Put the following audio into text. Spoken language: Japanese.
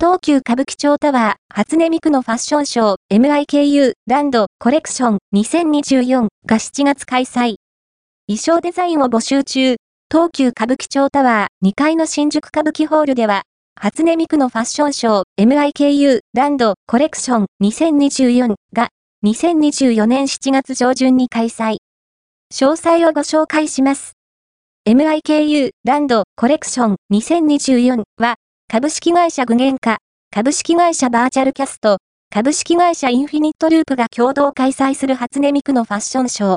東急歌舞伎町タワー初音ミクのファッションショー MIKU ランドコレクション2024が7月開催。衣装デザインを募集中。東急歌舞伎町タワー2階の新宿歌舞伎ホールでは、初音ミクのファッションショー MIKU ランドコレクション2024が2024年7月上旬に開催。詳細をご紹介します。MIKU ランドコレクション2024は株式会社具現化、株式会社バーチャルキャスト、株式会社インフィニットループが共同開催する初音ミクのファッションショー。